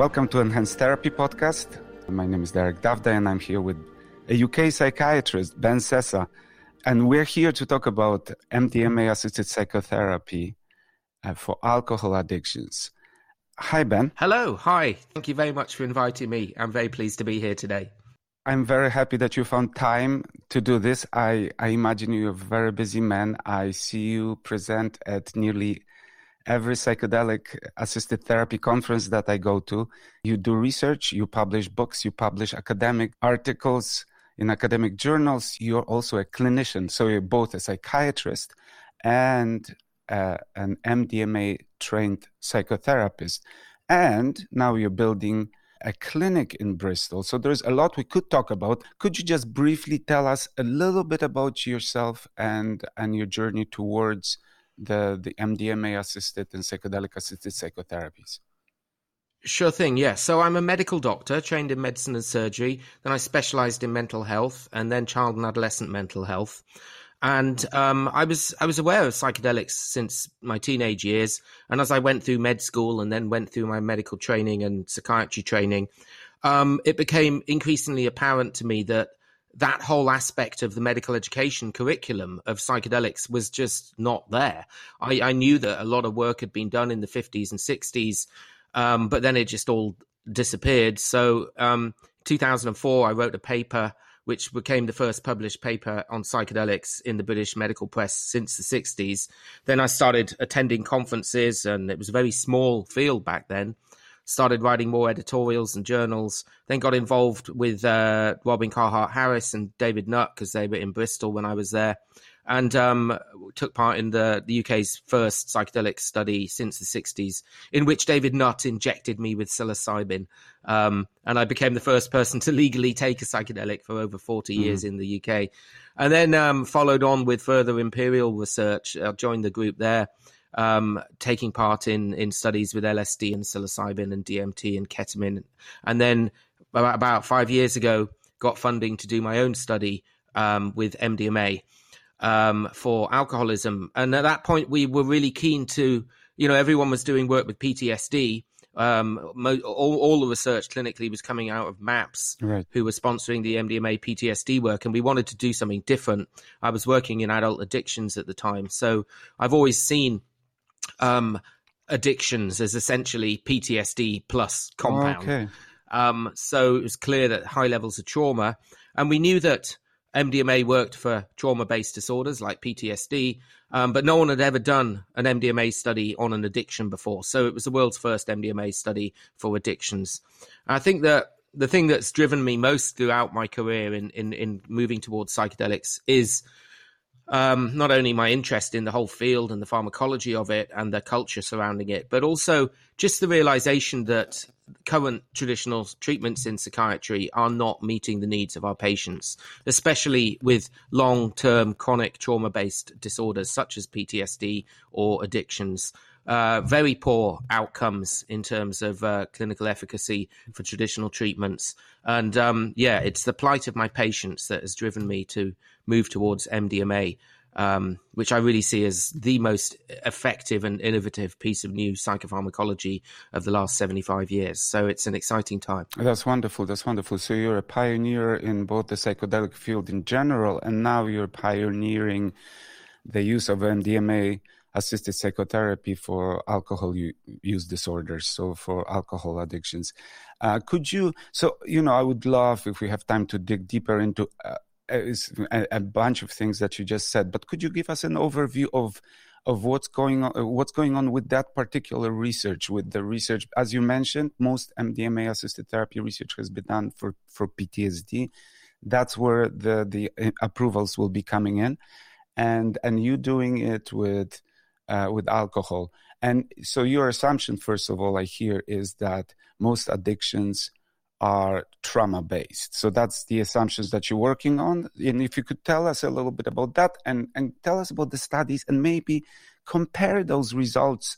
Welcome to Enhanced Therapy Podcast. My name is Derek Davda, and I'm here with a UK psychiatrist, Ben Sessa. And we're here to talk about MDMA assisted psychotherapy uh, for alcohol addictions. Hi, Ben. Hello. Hi. Thank you very much for inviting me. I'm very pleased to be here today. I'm very happy that you found time to do this. I, I imagine you're a very busy man. I see you present at nearly every psychedelic assisted therapy conference that I go to. You do research, you publish books, you publish academic articles in academic journals. You're also a clinician. So you're both a psychiatrist and uh, an MDMA trained psychotherapist. And now you're building a clinic in Bristol. So there's a lot we could talk about. Could you just briefly tell us a little bit about yourself and and your journey towards the the MDMA assisted and psychedelic assisted psychotherapies? Sure thing, yes. Yeah. So I'm a medical doctor trained in medicine and surgery. Then I specialized in mental health and then child and adolescent mental health. And um, I was I was aware of psychedelics since my teenage years. And as I went through med school and then went through my medical training and psychiatry training, um, it became increasingly apparent to me that that whole aspect of the medical education curriculum of psychedelics was just not there. I, I knew that a lot of work had been done in the 50s and 60s, um, but then it just all disappeared. So, um, 2004, I wrote a paper which became the first published paper on psychedelics in the British medical press since the 60s. Then I started attending conferences, and it was a very small field back then started writing more editorials and journals. Then got involved with uh, Robin Carhart Harris and David Nutt because they were in Bristol when I was there, and um, took part in the, the UK's first psychedelic study since the 60s, in which David Nutt injected me with psilocybin. Um, and I became the first person to legally take a psychedelic for over 40 mm-hmm. years in the UK. And then um, followed on with further imperial research. I joined the group there um, taking part in in studies with LSD and psilocybin and DMT and ketamine, and then about, about five years ago got funding to do my own study um, with MDMA um, for alcoholism. And at that point, we were really keen to, you know, everyone was doing work with PTSD. Um, mo- all, all, the research clinically was coming out of MAPS, right. who were sponsoring the MDMA PTSD work, and we wanted to do something different. I was working in adult addictions at the time, so I've always seen um, addictions as essentially PTSD plus compound. Okay. Um, so it was clear that high levels of trauma, and we knew that MDMA worked for trauma based disorders like PTSD, um, but no one had ever done an MDMA study on an addiction before. So it was the world's first MDMA study for addictions. And I think that the thing that's driven me most throughout my career in, in, in moving towards psychedelics is um, not only my interest in the whole field and the pharmacology of it and the culture surrounding it, but also just the realization that current traditional treatments in psychiatry are not meeting the needs of our patients, especially with long term chronic trauma based disorders such as PTSD or addictions. Uh, very poor outcomes in terms of uh, clinical efficacy for traditional treatments. And um, yeah, it's the plight of my patients that has driven me to move towards MDMA, um, which I really see as the most effective and innovative piece of new psychopharmacology of the last 75 years. So it's an exciting time. That's wonderful. That's wonderful. So you're a pioneer in both the psychedelic field in general, and now you're pioneering the use of MDMA assisted psychotherapy for alcohol use disorders, so for alcohol addictions. Uh, could you, so, you know, I would love if we have time to dig deeper into uh, a, a, bunch of things that you just said, but could you give us an overview of of what's going on what's going on with that particular research with the research? As you mentioned most mdma assisted therapy research has been done for for ptsd that's where the the uh, approvals will be coming in and and you doing it with uh, with alcohol. And so your assumption first of all i hear is that most addictions are trauma based. So that's the assumptions that you're working on. And if you could tell us a little bit about that and, and tell us about the studies and maybe compare those results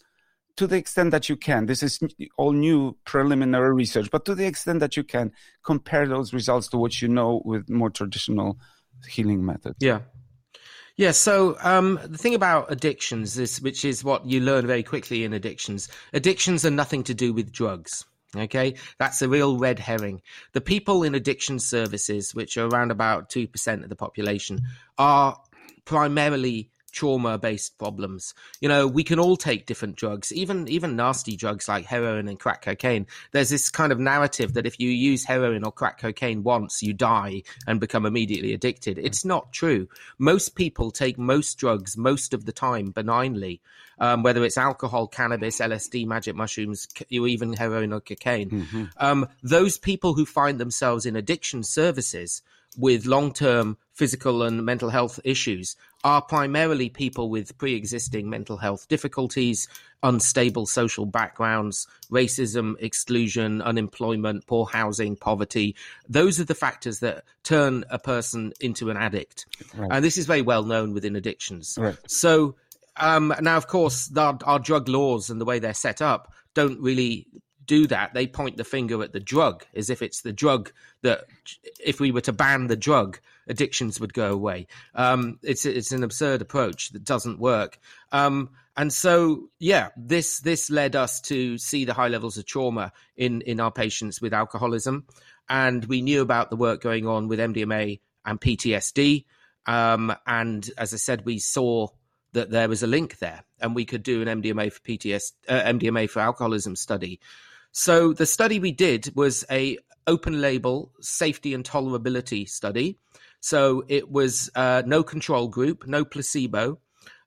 to the extent that you can. This is all new preliminary research, but to the extent that you can compare those results to what you know with more traditional healing methods. Yeah. Yeah, so um, the thing about addictions is, which is what you learn very quickly in addictions, addictions are nothing to do with drugs. Okay, that's a real red herring. The people in addiction services, which are around about 2% of the population, are primarily trauma based problems. You know, we can all take different drugs, even even nasty drugs like heroin and crack cocaine. There's this kind of narrative that if you use heroin or crack cocaine once, you die and become immediately addicted. It's not true. Most people take most drugs most of the time benignly, um, whether it's alcohol, cannabis, LSD, magic mushrooms, or even heroin or cocaine. Mm-hmm. Um, those people who find themselves in addiction services with long term physical and mental health issues are primarily people with pre existing mental health difficulties, unstable social backgrounds, racism, exclusion, unemployment, poor housing, poverty. Those are the factors that turn a person into an addict. Right. And this is very well known within addictions. Right. So, um, now, of course, our, our drug laws and the way they're set up don't really do that, they point the finger at the drug as if it's the drug that, if we were to ban the drug, addictions would go away. Um, it's it's an absurd approach that doesn't work. Um, and so, yeah, this this led us to see the high levels of trauma in in our patients with alcoholism, and we knew about the work going on with MDMA and PTSD. Um, and as I said, we saw that there was a link there, and we could do an MDMA for PTSD, uh, MDMA for alcoholism study. So the study we did was a open label safety and tolerability study. So it was uh, no control group, no placebo.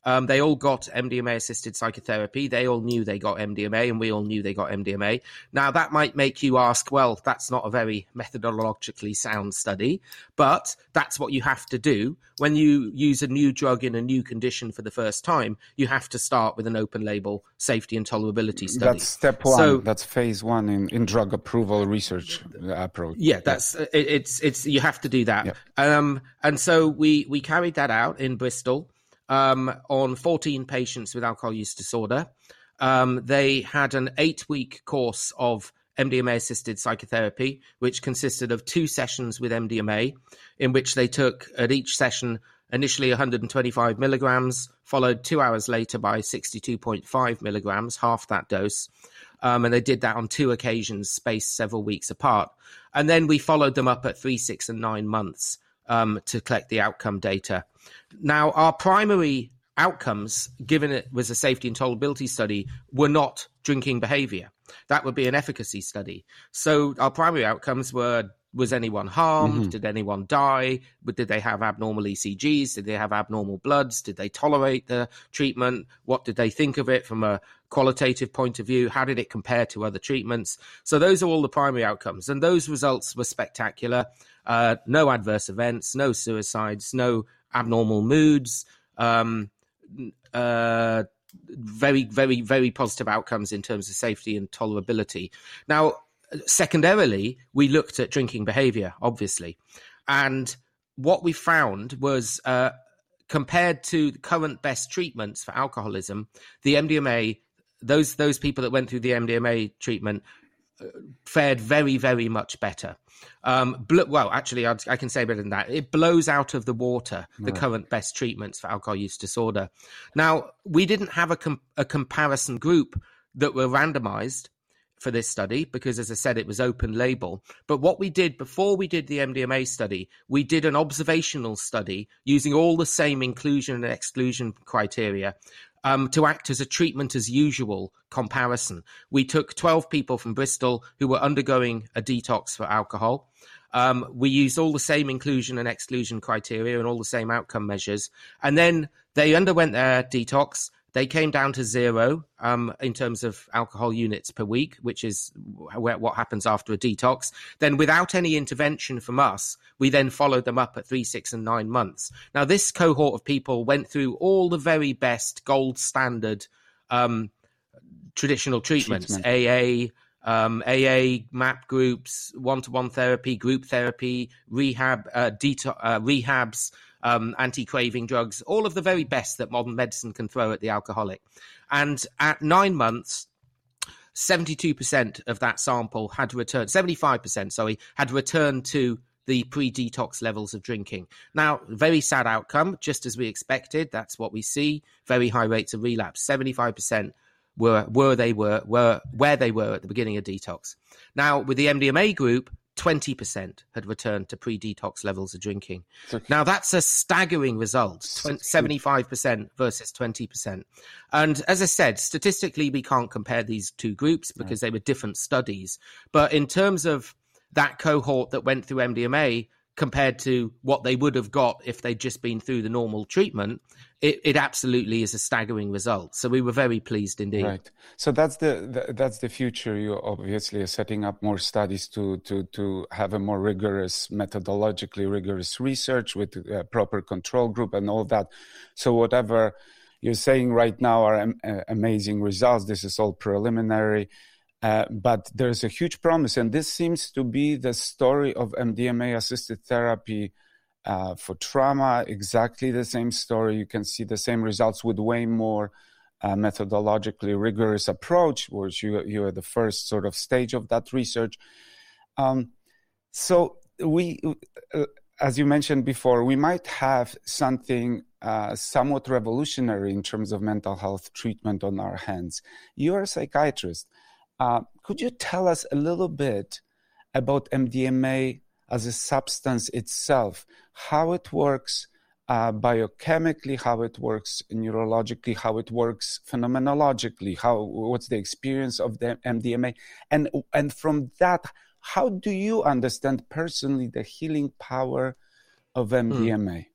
Um, they all got MDMA assisted psychotherapy. They all knew they got MDMA, and we all knew they got MDMA. Now, that might make you ask, well, that's not a very methodologically sound study, but that's what you have to do. When you use a new drug in a new condition for the first time, you have to start with an open label safety and tolerability study. That's step one. So, that's phase one in, in drug approval research approach. Yeah, that's it, it's it's you have to do that. Yeah. Um, and so we we carried that out in Bristol um, on 14 patients with alcohol use disorder. Um, they had an eight week course of MDMA assisted psychotherapy, which consisted of two sessions with MDMA, in which they took at each session initially 125 milligrams, followed two hours later by 62.5 milligrams, half that dose. Um, and they did that on two occasions, spaced several weeks apart. And then we followed them up at three, six, and nine months um, to collect the outcome data. Now, our primary outcomes, given it was a safety and tolerability study, were not drinking behavior. That would be an efficacy study. So our primary outcomes were was anyone harmed? Mm-hmm. Did anyone die? Did they have abnormal ECGs? Did they have abnormal bloods? Did they tolerate the treatment? What did they think of it from a qualitative point of view? How did it compare to other treatments? So those are all the primary outcomes, and those results were spectacular. Uh, no adverse events, no suicides, no abnormal moods, um, uh, very, very, very positive outcomes in terms of safety and tolerability. Now, secondarily, we looked at drinking behavior, obviously. And what we found was uh, compared to the current best treatments for alcoholism, the MDMA, those, those people that went through the MDMA treatment uh, fared very, very much better. Um, bl- well, actually, I'd, i can say better than that. It blows out of the water the right. current best treatments for alcohol use disorder. Now, we didn't have a, com- a comparison group that were randomized for this study because, as I said, it was open label. But what we did before we did the MDMA study, we did an observational study using all the same inclusion and exclusion criteria um, to act as a treatment as usual comparison. We took 12 people from Bristol who were undergoing a detox for alcohol. Um, we used all the same inclusion and exclusion criteria and all the same outcome measures. And then they underwent their detox. They came down to zero um, in terms of alcohol units per week, which is what happens after a detox. Then, without any intervention from us, we then followed them up at three, six, and nine months. Now, this cohort of people went through all the very best gold standard um, traditional treatments, Treatment. AA, um, AA, MAP groups, one-to-one therapy, group therapy, rehab, uh, uh, rehabs, um, anti-craving drugs, all of the very best that modern medicine can throw at the alcoholic. And at nine months, 72% of that sample had returned, 75%, sorry, had returned to the pre detox levels of drinking. Now, very sad outcome, just as we expected. That's what we see. Very high rates of relapse. 75% were, were they were, were where they were at the beginning of detox. Now, with the MDMA group, 20% had returned to pre detox levels of drinking. Now, that's a staggering result 75% versus 20%. And as I said, statistically, we can't compare these two groups because they were different studies. But in terms of that cohort that went through MDMA, compared to what they would have got if they'd just been through the normal treatment, it, it absolutely is a staggering result. So we were very pleased indeed. Right. So that's the, the that's the future. You obviously are setting up more studies to to to have a more rigorous, methodologically rigorous research with a proper control group and all that. So whatever you're saying right now are am- uh, amazing results. This is all preliminary uh, but there's a huge promise, and this seems to be the story of MDMA assisted therapy uh, for trauma. Exactly the same story. You can see the same results with way more uh, methodologically rigorous approach, which you, you are the first sort of stage of that research. Um, so we, uh, as you mentioned before, we might have something uh, somewhat revolutionary in terms of mental health treatment on our hands. You're a psychiatrist. Uh, could you tell us a little bit about MDMA as a substance itself, how it works uh, biochemically, how it works neurologically, how it works phenomenologically, how what's the experience of the MDMA, and and from that, how do you understand personally the healing power of MDMA? Hmm.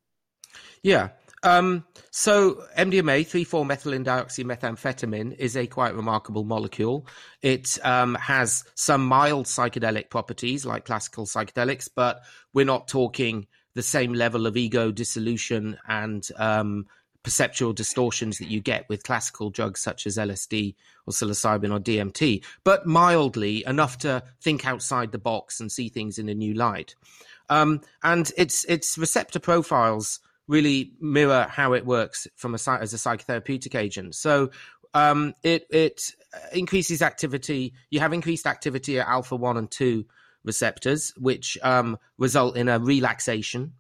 Yeah, um, so MDMA, 3,4-methylenedioxymethamphetamine, is a quite remarkable molecule. It um, has some mild psychedelic properties like classical psychedelics, but we're not talking the same level of ego dissolution and um, perceptual distortions that you get with classical drugs such as LSD or psilocybin or DMT, but mildly enough to think outside the box and see things in a new light. Um, and its its receptor profiles really mirror how it works from a as a psychotherapeutic agent. So um, it it increases activity. You have increased activity at alpha one and two receptors, which um, result in a relaxation,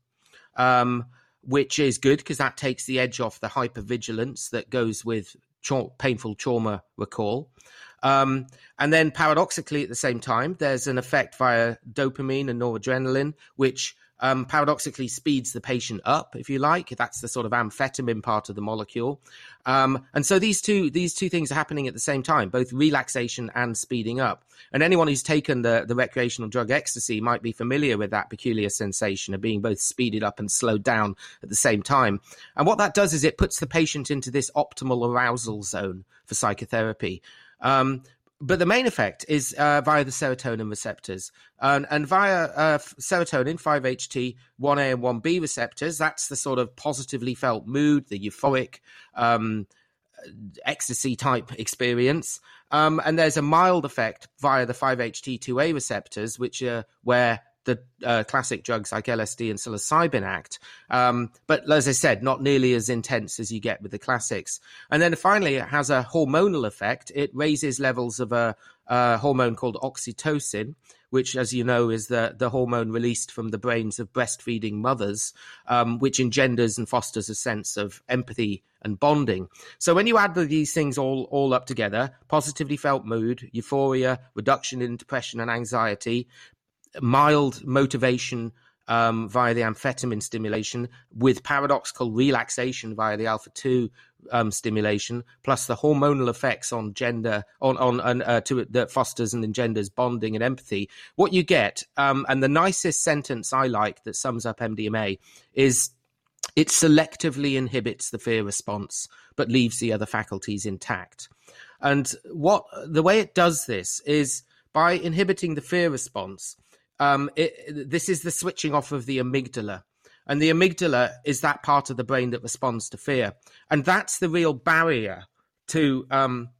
um, which is good because that takes the edge off the hypervigilance that goes with tra- painful trauma recall. Um, and then paradoxically, at the same time, there's an effect via dopamine and noradrenaline, which um, paradoxically speeds the patient up, if you like. That's the sort of amphetamine part of the molecule. Um, and so these two these two things are happening at the same time, both relaxation and speeding up. And anyone who's taken the, the recreational drug ecstasy might be familiar with that peculiar sensation of being both speeded up and slowed down at the same time. And what that does is it puts the patient into this optimal arousal zone for psychotherapy. Um, but the main effect is uh, via the serotonin receptors. And, and via uh, serotonin 5-ht 1a and 1b receptors that's the sort of positively felt mood the euphoric um, ecstasy type experience. Um, and there's a mild effect via the 5-ht2a receptors which are where the uh, classic drugs like LSD and psilocybin act. Um, but as I said, not nearly as intense as you get with the classics. And then finally, it has a hormonal effect. It raises levels of a, a hormone called oxytocin, which, as you know, is the, the hormone released from the brains of breastfeeding mothers, um, which engenders and fosters a sense of empathy and bonding. So when you add these things all, all up together, positively felt mood, euphoria, reduction in depression and anxiety, mild motivation um, via the amphetamine stimulation with paradoxical relaxation via the alpha 2 um, stimulation, plus the hormonal effects on gender, on, on, uh, to, that fosters and engenders bonding and empathy. What you get, um, and the nicest sentence I like that sums up MDMA is it selectively inhibits the fear response, but leaves the other faculties intact. And what the way it does this is by inhibiting the fear response, um, it, this is the switching off of the amygdala. And the amygdala is that part of the brain that responds to fear. And that's the real barrier to um,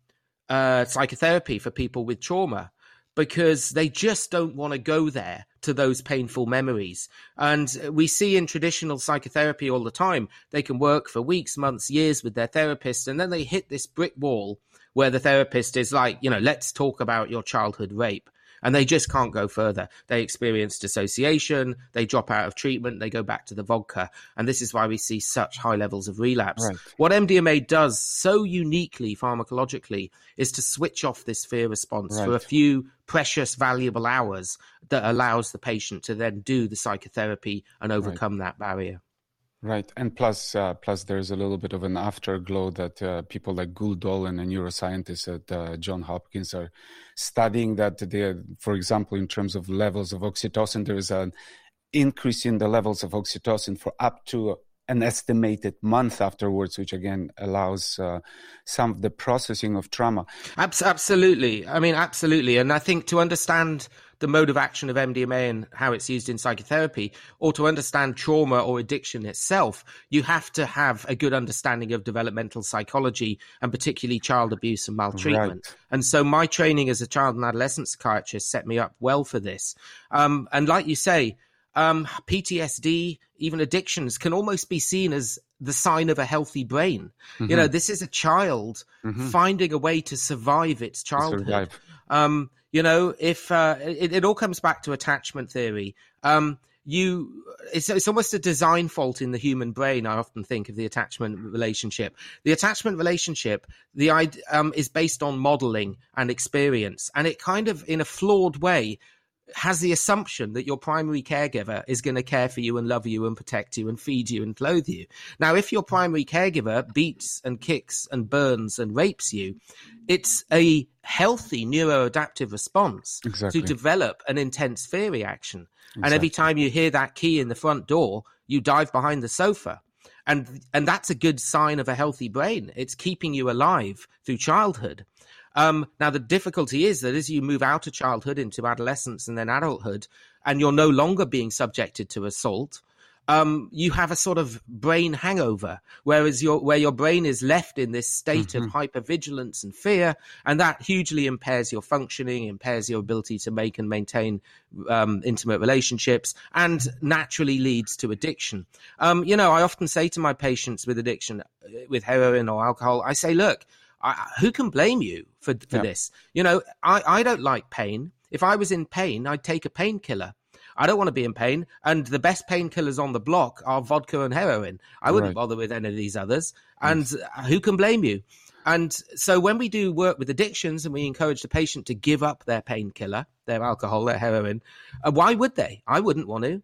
uh, psychotherapy for people with trauma because they just don't want to go there to those painful memories. And we see in traditional psychotherapy all the time, they can work for weeks, months, years with their therapist, and then they hit this brick wall where the therapist is like, you know, let's talk about your childhood rape and they just can't go further. They experience dissociation, they drop out of treatment, they go back to the vodka. And this is why we see such high levels of relapse. Right. What MDMA does so uniquely pharmacologically is to switch off this fear response right. for a few precious, valuable hours that allows the patient to then do the psychotherapy and overcome right. that barrier. Right, and plus, uh, plus, there's a little bit of an afterglow that uh, people like Gül Dölen and neuroscientists at uh, John Hopkins are studying. That they, for example, in terms of levels of oxytocin, there is an increase in the levels of oxytocin for up to an estimated month afterwards, which again allows uh, some of the processing of trauma. Absolutely. I mean, absolutely. And I think to understand the mode of action of MDMA and how it's used in psychotherapy, or to understand trauma or addiction itself, you have to have a good understanding of developmental psychology and particularly child abuse and maltreatment. Right. And so my training as a child and adolescent psychiatrist set me up well for this. Um, and like you say, um, PTSD, even addictions can almost be seen as the sign of a healthy brain. Mm-hmm. You know, this is a child mm-hmm. finding a way to survive its childhood. Survive. Um, you know, if uh, it, it, all comes back to attachment theory. Um, you it's, it's almost a design fault in the human brain i often think of the attachment relationship the attachment relationship the um, is based on modeling and experience and it kind of in a flawed way has the assumption that your primary caregiver is going to care for you and love you and protect you and feed you and clothe you. Now, if your primary caregiver beats and kicks and burns and rapes you, it's a healthy neuroadaptive response exactly. to develop an intense fear reaction. Exactly. And every time you hear that key in the front door, you dive behind the sofa. And, and that's a good sign of a healthy brain. It's keeping you alive through childhood. Um, now, the difficulty is that as you move out of childhood into adolescence and then adulthood, and you're no longer being subjected to assault, um, you have a sort of brain hangover, whereas your where your brain is left in this state mm-hmm. of hypervigilance and fear, and that hugely impairs your functioning, impairs your ability to make and maintain um, intimate relationships, and naturally leads to addiction. Um, you know, I often say to my patients with addiction, uh, with heroin or alcohol, I say, look, I, who can blame you for for yeah. this? You know, I, I don't like pain. If I was in pain, I'd take a painkiller. I don't want to be in pain, and the best painkillers on the block are vodka and heroin. I wouldn't right. bother with any of these others. And yes. who can blame you? And so when we do work with addictions and we encourage the patient to give up their painkiller, their alcohol, their heroin, uh, why would they? I wouldn't want to.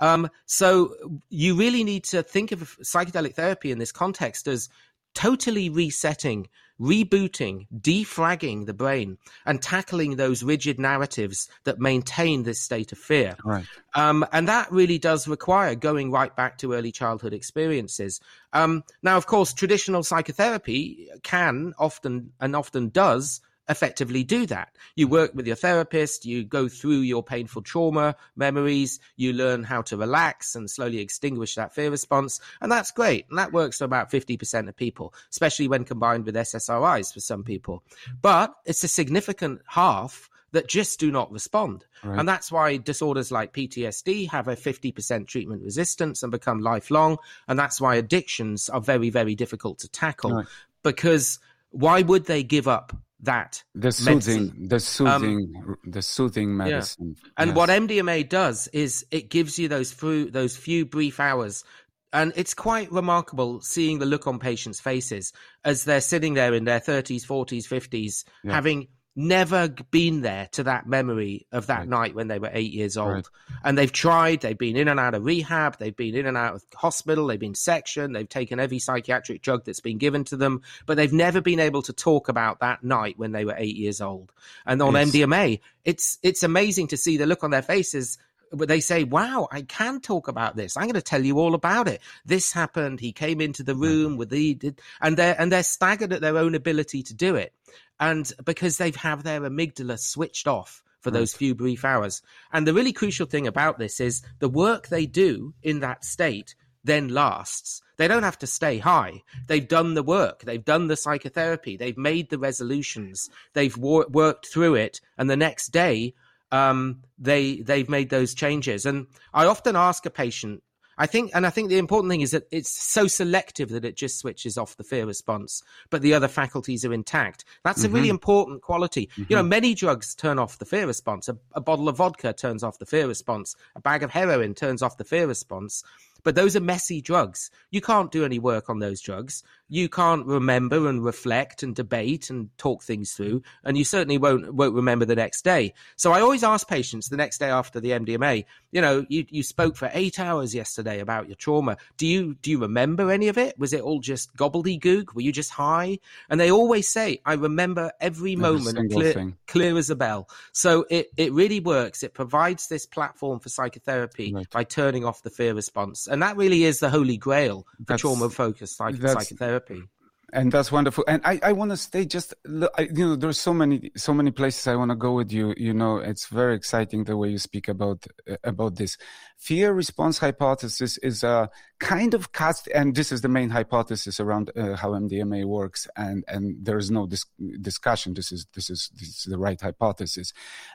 Um, so you really need to think of psychedelic therapy in this context as totally resetting rebooting, defragging the brain, and tackling those rigid narratives that maintain this state of fear. Right. Um, and that really does require going right back to early childhood experiences. Um, now, of course, traditional psychotherapy can often and often does effectively do that. You work with your therapist, you go through your painful trauma memories, you learn how to relax and slowly extinguish that fear response. And that's great. And that works for about 50% of people, especially when combined with SSRIs for some people. But it's a significant half that just do not respond. Right. And that's why disorders like PTSD have a 50% treatment resistance and become lifelong. And that's why addictions are very, very difficult to tackle right. because why would they give up that the soothing medicine. the soothing um, the soothing medicine yeah. and yes. what mdma does is it gives you those few those few brief hours and it's quite remarkable seeing the look on patients faces as they're sitting there in their 30s 40s 50s yeah. having never been there to that memory of that right. night when they were eight years old. Right. And they've tried, they've been in and out of rehab, they've been in and out of hospital, they've been sectioned, they've taken every psychiatric drug that's been given to them, but they've never been able to talk about that night when they were eight years old. And on yes. MDMA, it's it's amazing to see the look on their faces they say, "Wow, I can talk about this. I'm going to tell you all about it. This happened. He came into the mm-hmm. room with the, and they're and they're staggered at their own ability to do it and because they have their amygdala switched off for those few brief hours. And the really crucial thing about this is the work they do in that state then lasts. They don't have to stay high. They've done the work. They've done the psychotherapy. They've made the resolutions. They've wor- worked through it. And the next day, um, they they've made those changes. And I often ask a patient, I think, and I think the important thing is that it's so selective that it just switches off the fear response, but the other faculties are intact. That's mm-hmm. a really mm-hmm. important quality. Mm-hmm. You know, mm-hmm. many drugs turn off the fear response. A, a bottle of vodka turns off the fear response. A bag of heroin turns off the fear response. But those are messy drugs. You can't do any work on those drugs. You can't remember and reflect and debate and talk things through, and you certainly won't won't remember the next day. So I always ask patients the next day after the MDMA, you know, you, you spoke for eight hours yesterday about your trauma. Do you do you remember any of it? Was it all just gobbledygook? Were you just high? And they always say, I remember every, every moment clear, clear, as a bell. So it, it really works. It provides this platform for psychotherapy right. by turning off the fear response and that really is the holy grail for trauma focused psych- psychotherapy and that's wonderful. And i, I want to stay just you know there's so many so many places i want to go with you. You know it's very exciting the way you speak about uh, about this. Fear response hypothesis is a kind of cast and this is the main hypothesis around uh, how mdma works and and there's no dis- discussion. This is this is this is the right hypothesis.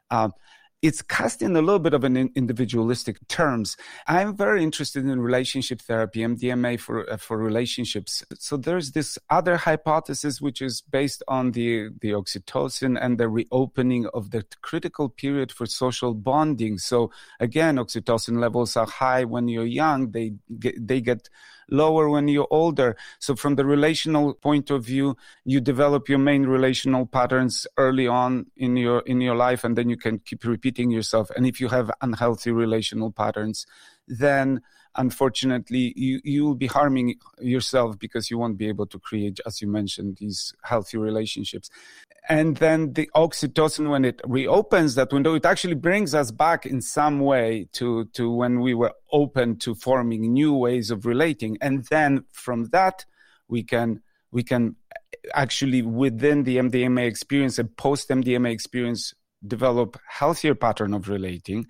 Um, it's cast in a little bit of an individualistic terms. I'm very interested in relationship therapy, MDMA for uh, for relationships. So there's this other hypothesis which is based on the the oxytocin and the reopening of the critical period for social bonding. So again, oxytocin levels are high when you're young. They get, they get lower when you're older. So from the relational point of view, you develop your main relational patterns early on in your in your life, and then you can keep repeating yourself. And if you have unhealthy relational patterns, then unfortunately you you will be harming yourself because you won't be able to create as you mentioned these healthy relationships and then the oxytocin when it reopens that window it actually brings us back in some way to to when we were open to forming new ways of relating. And then from that we can we can actually within the mdma experience and post mdma experience develop healthier pattern of relating.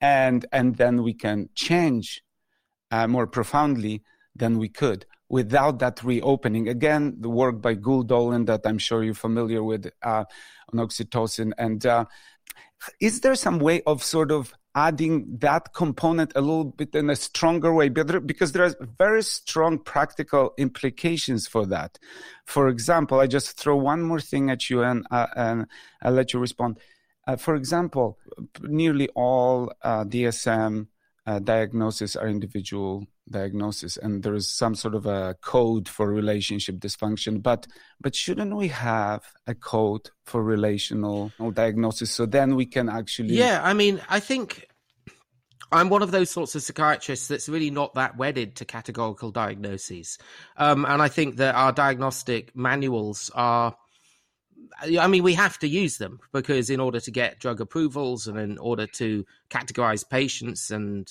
And and then we can change uh, more profoundly than we could without that reopening. Again, the work by Gül Dölen that I'm sure you're familiar with uh, on oxytocin. And uh, is there some way of sort of adding that component a little bit in a stronger way? Because there are very strong practical implications for that. For example, I just throw one more thing at you and, uh, and I'll let you respond. Uh, for example, nearly all uh, DSM diagnosis are individual diagnosis and there is some sort of a code for relationship dysfunction but but shouldn't we have a code for relational diagnosis so then we can actually yeah i mean i think I'm one of those sorts of psychiatrists that's really not that wedded to categorical diagnoses. Um, and I think that our diagnostic manuals are I mean, we have to use them because in order to get drug approvals and in order to categorize patients and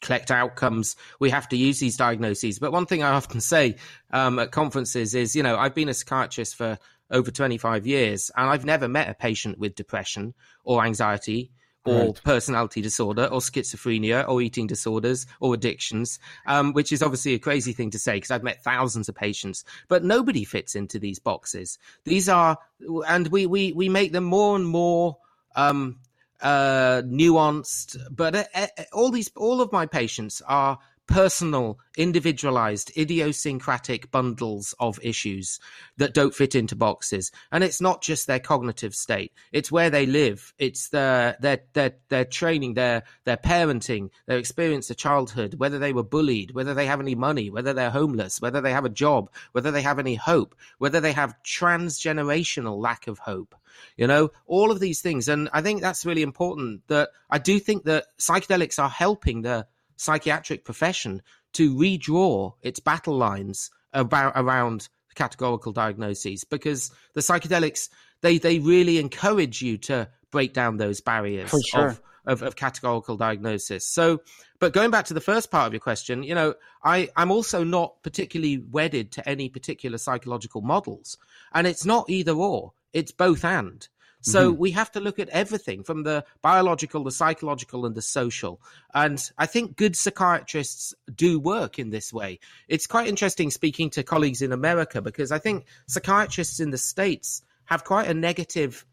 collect outcomes, we have to use these diagnoses. But one thing I often say um, at conferences is, you know, I've been a psychiatrist for over 25 years and I've never met a patient with depression or anxiety or right. personality disorder or schizophrenia or eating disorders or addictions, um, which is obviously a crazy thing to say because I've met thousands of patients, but nobody fits into these boxes. These are, and we, we, we make them more and more, um, uh, nuanced, but uh, uh, all these, all of my patients are personal, individualized, idiosyncratic bundles of issues that don't fit into boxes. And it's not just their cognitive state; it's where they live, it's their their their their training, their their parenting, their experience of childhood, whether they were bullied, whether they have any money, whether they're homeless, whether they have a job, whether they have any hope, whether they have transgenerational lack of hope. You know all of these things. And i think that's really important that i do think that psychedelics are helping the psychiatric profession to redraw its battle lines about around categorical diagnoses because the psychedelics they they really encourage you to break down those barriers sure. of, of, of categorical diagnosis. So, but going back to the first part of your question, you know, I I'm also not particularly wedded to any particular psychological models, and it's not either or; it's both and. So mm-hmm. we have to look at everything from the biological, the psychological, and the social. And I think good psychiatrists do work in this way. It's quite interesting speaking to colleagues in America because I think psychiatrists in the States have quite a negative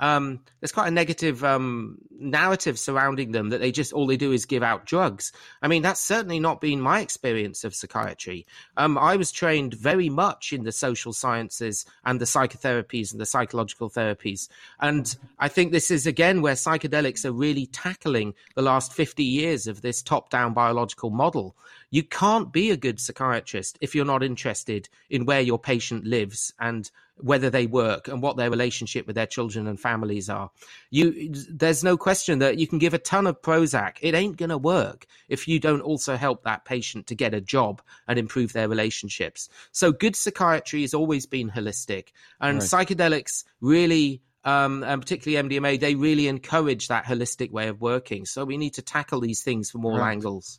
um, there's quite a negative um, narrative surrounding them that they just all they do is give out drugs. I mean, that's certainly not been my experience of psychiatry. Um, I was trained very much in the social sciences and the psychotherapies and the psychological therapies, and I think this is again where psychedelics are really tackling the last 50 years of this top-down biological model. You can't be a good psychiatrist if you're not interested in where your patient lives and whether they work and what their relationship with their children and families are. You, there's no question that you can give a ton of Prozac. It ain't going to work if you don't also help that patient to get a job and improve their relationships. So good psychiatry has always been holistic and right. psychedelics really um, and particularly MDMA, they really encourage that holistic way of working. So we need to tackle these things from all right. angles.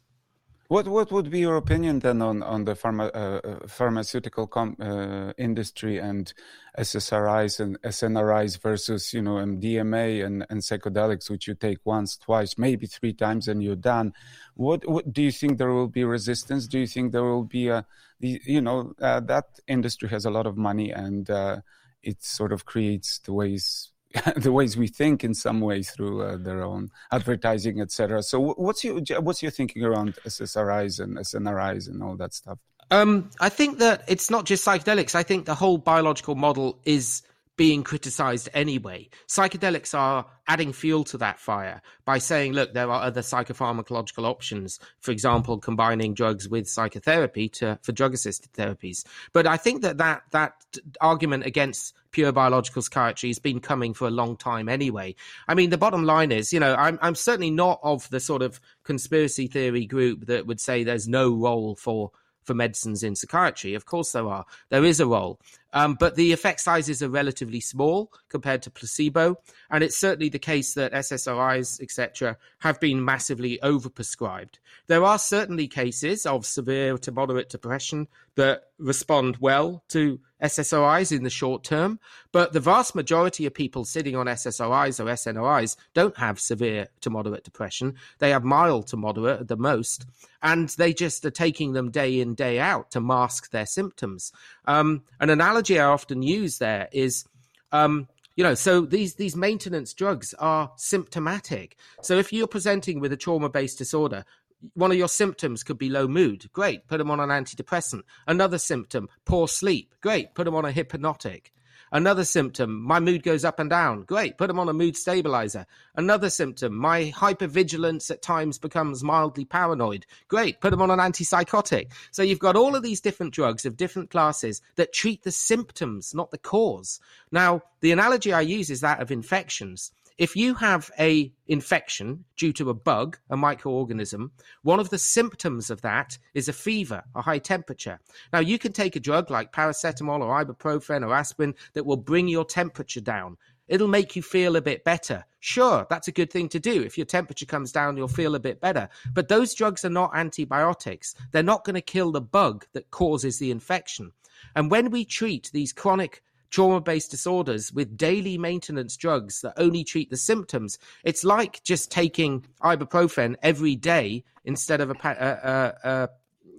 What what would be your opinion then on on the pharma, uh, uh pharmaceutical com, uh, industry and SSRIs and SNRIs versus you know MDMA and, and psychedelics, which you take once, twice, maybe three times, and you're done? What what do you think there will be resistance? Do you think there will be a you know uh, that industry has a lot of money and uh, it sort of creates the ways the ways we think in some way through uh, their own advertising, etc. So, what's your what's your thinking around SSRIs and SNRIs and all that stuff? Um, I think that it's not just psychedelics. I think the whole biological model is being criticized anyway. Psychedelics are adding fuel to that fire by saying, look, there are other psychopharmacological options, for example, combining drugs with psychotherapy to, for drug assisted therapies. But I think that, that that argument against pure biological psychiatry has been coming for a long time anyway. I mean, the bottom line is, you know, I'm, I'm certainly not of the sort of conspiracy theory group that would say there's no role for for medicines in psychiatry. Of course, there are. There is a role. Um, but the effect sizes are relatively small compared to placebo. And it's certainly the case that SSRIs, etc., have been massively overprescribed. There are certainly cases of severe to moderate depression that respond well to SSRIs in the short term, but the vast majority of people sitting on SSRIs or SNRIs don't have severe to moderate depression. They have mild to moderate at the most, and they just are taking them day in, day out to mask their symptoms. Um, an analogy I often use there is. Um, you know, so these these maintenance drugs are symptomatic. So if you're presenting with a trauma based disorder, one of your symptoms could be low mood. Great, put them on an antidepressant. Another symptom, poor sleep. Great, put them on a hypnotic. Another symptom, my mood goes up and down. Great, put them on a mood stabilizer. Another symptom, my hypervigilance at times becomes mildly paranoid. Great, put them on an antipsychotic. So you've got all of these different drugs of different classes that treat the symptoms, not the cause. Now, the analogy I use is that of infections. If you have a infection due to a bug, a microorganism, one of the symptoms of that is a fever, a high temperature. Now you can take a drug like paracetamol or ibuprofen or aspirin that will bring your temperature down. It'll make you feel a bit better. Sure, that's a good thing to do. If your temperature comes down, you'll feel a bit better. But those drugs are not antibiotics. They're not going to kill the bug that causes the infection. And when we treat these chronic trauma based disorders with daily maintenance drugs that only treat the symptoms. It's like just taking ibuprofen every day instead of a, a, a, uh, uh, uh,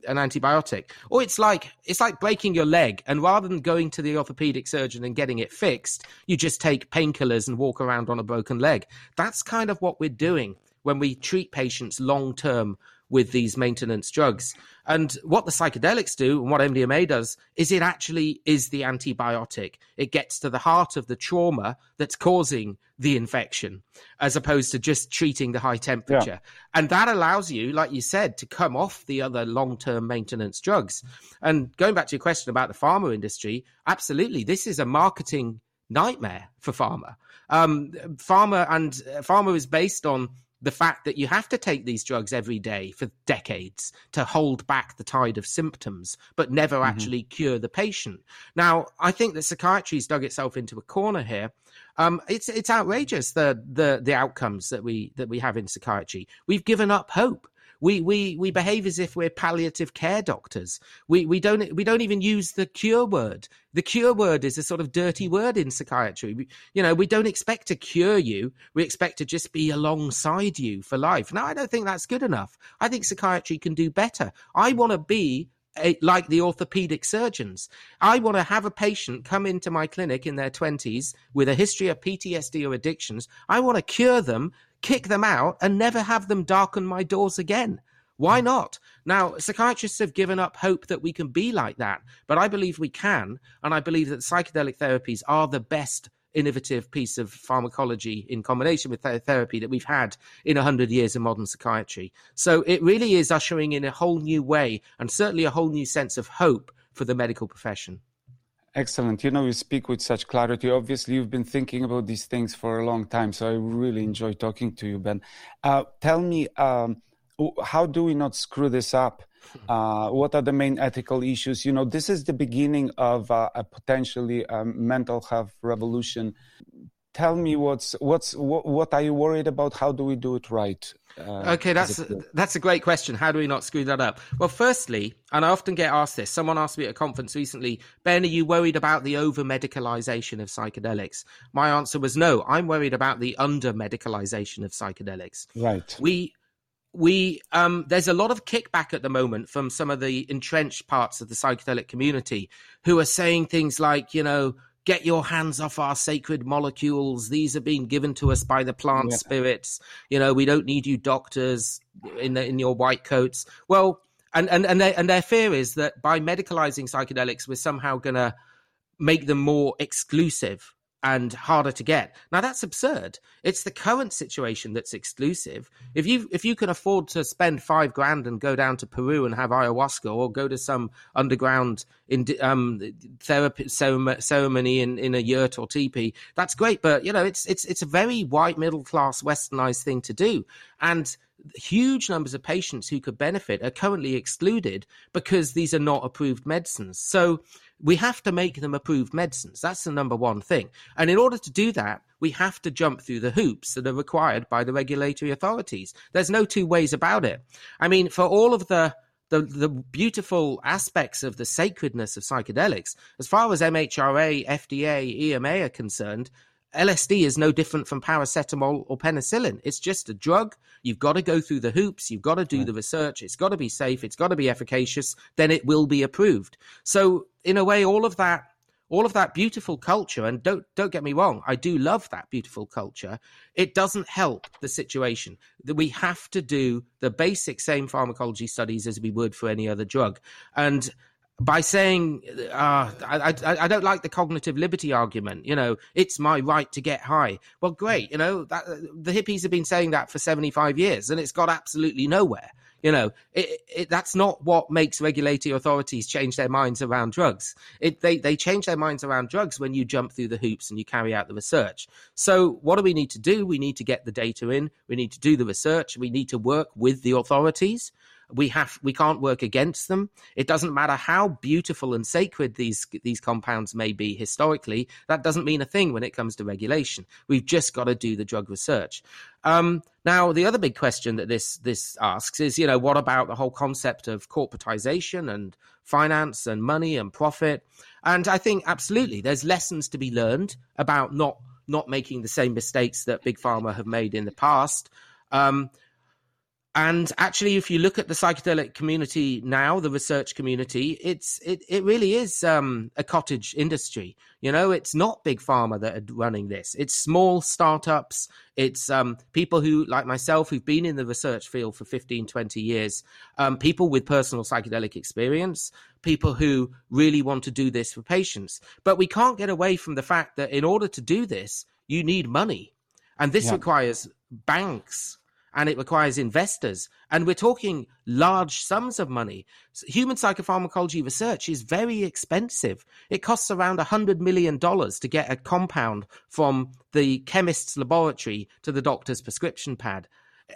an antibiotic. Or it's like it's like breaking your leg, and rather than going to the orthopedic surgeon and getting it fixed, you just take painkillers and walk around on a broken leg. That's kind of what we're doing when we treat patients long term with these maintenance drugs. And what the psychedelics do and what MDMA does is it actually is the antibiotic. It gets to the heart of the trauma that's causing the infection as opposed to just treating the high temperature. Yeah. And that allows you, like you said, to come off the other long term maintenance drugs. And going back to your question about the pharma industry, absolutely, this is a marketing nightmare for pharma. Um, pharma and uh, pharma is based on the fact that you have to take these drugs every day for decades to hold back the tide of symptoms, but never mm-hmm. actually cure the patient. Now, I think that psychiatry's dug itself into a corner here. Um, it's it's outrageous the the the outcomes that we that we have in psychiatry. We've given up hope. We we we behave as if we're palliative care doctors. We we don't we don't even use the cure word. The cure word is a sort of dirty mm. word in psychiatry. We, you know, we don't expect to cure you. We expect to just be alongside you for life. Now, I don't think that's good enough. I think psychiatry can do better. I want to be Eh, like the orthopedic surgeons. I want to have a patient come into my clinic in their 20s with a history of PTSD or addictions. I want to cure them, kick them out, and never have them darken my doors again. Why not? Now, psychiatrists have given up hope that we can be like that, but I believe we can, and I believe that psychedelic therapies are the best innovative piece of pharmacology in combination with therapy that we've had in 100 years of modern psychiatry. So it really is ushering in a whole new way and certainly a whole new sense of hope for the medical profession. Excellent. You know, you speak with such clarity. Obviously, you've been thinking about these things for a long time. So I really enjoy talking to you, Ben. Uh, tell me, um, how do we not screw this up? Uh, what are the main ethical issues? You know, this is the beginning of uh, a potentially um, mental health revolution. Tell me what's what's what, what, are you worried about? How do we do it right? Uh, okay, that's that's a great question. How do we not screw that up? Well, firstly, and I often get asked this. Someone asked me at a conference recently, Ben, are you worried about the over medicalization of psychedelics? My answer was no. I'm worried about the under medicalization of psychedelics. Right. We we um, there's a lot of kickback at the moment from some of the entrenched parts of the psychedelic community who are saying things like, you know, get your hands off our sacred molecules. These are being given to us by the plant yeah. spirits. You know, we don't need you doctors in the, in your white coats. Well, and and and, they, and their fear is that by medicalizing psychedelics, we're somehow going to make them more exclusive and harder to get. Now that's absurd. It's the current situation that's exclusive. If you if you can afford to spend five grand and go down to Peru and have ayahuasca, or go to some underground in, um, therapy ceremony in, in a yurt or teepee, that's great. But you know, it's it's it's a very white middle class westernized thing to do, and huge numbers of patients who could benefit are currently excluded because these are not approved medicines. So we have to make them approved medicines. That's the number one thing. And in order to do that, we have to jump through the hoops that are required by the regulatory authorities. There's no two ways about it. I mean, for all of the the, the beautiful aspects of the sacredness of psychedelics, as far as MHRA, FDA, EMA are concerned, LSD is no different from paracetamol or penicillin. It's just a drug. You've got to go through the hoops. You've got to do right. the research. It's got to be safe. It's got to be efficacious. Then it will be approved. So, in a way, all of that, all of that beautiful culture, and don't don't get me wrong, I do love that beautiful culture. It doesn't help the situation that we have to do the basic same pharmacology studies as we would for any other drug, and by saying uh, I, I, I, don't like the cognitive liberty argument you know it's my right to get high. Well great you know that, the hippies have been saying that for 75 years and it's got absolutely nowhere you know. It, it, that's not what makes regulatory authorities change their minds around drugs. It, they, they change their minds around drugs when you jump through the hoops and you carry out the research. So what do we need to do? We need to get the data in. We need to do the research. We need to work with the authorities we have we can't work against them. It doesn't matter how beautiful and sacred these these compounds may be historically. That doesn't mean a thing when it comes to regulation. We've just got to do the drug research. Um, now, the other big question that this this asks is, you know, what about the whole concept of corporatization and finance and money and profit? And I think absolutely, there's lessons to be learned about not not making the same mistakes that big pharma have made in the past. Um, and actually, if you look at the psychedelic community now, the research community, it's it, it really is um, a cottage industry. You know, it's not big pharma that are running this. It's small startups. It's um, people who, like myself, who've been in the research field for 15, 20 years, um, people with personal psychedelic experience, people who really want to do this for patients. But we can't get away from the fact that in order to do this, you need money. And this yeah. requires banks and it requires investors. And we're talking large sums of money. Human psychopharmacology research is very expensive. It costs around $100 million to get a compound from the chemist's laboratory to the doctor's prescription pad.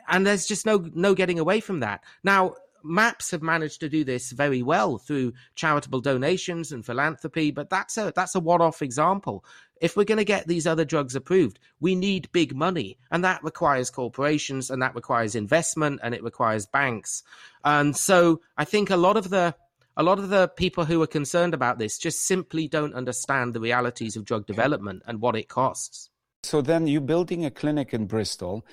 And there's just no, no getting away from that. Now, MAPS have managed to do this very well through charitable donations and philanthropy, but that's a that's a one-off example. If we're going to get these other drugs approved, we need big money, and that requires corporations, and that requires investment, and it requires banks. And so, I think a lot of the a lot of the people who are concerned about this just simply don't understand the realities of drug development and what it costs. So then you're building a clinic in Bristol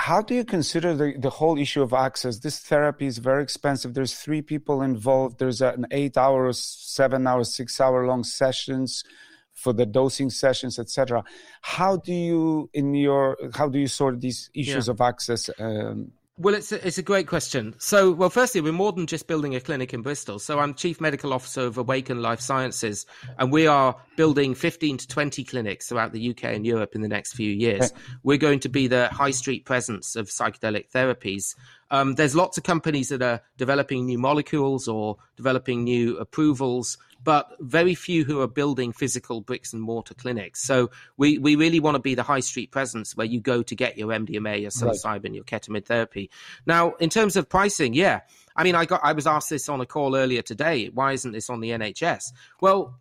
how do you consider the, the whole issue of access? This therapy is very expensive. There's three people involved. There's an eight hour, seven hour, six hour long sessions for the dosing sessions, etc. How do you in your how do you sort these issues yeah. of access? Um, well, it's a, it's a great question. So, well, firstly, we're more than just building a clinic in Bristol. So, I'm Chief Medical Officer of Awakn Life Sciences, and we are building 15 to 20 clinics throughout the UK and Europe in the next few years. We're going to be the high street presence of psychedelic therapies. Um, there's lots of companies that are developing new molecules or developing new approvals but very few who are building physical bricks and mortar clinics. So we, we really want to be the high street presence where you go to get your MDMA, your psilocybin, right. your ketamine therapy. Now, in terms of pricing, yeah. I mean, I got I was asked this on a call earlier today. Why isn't this on the NHS? Well,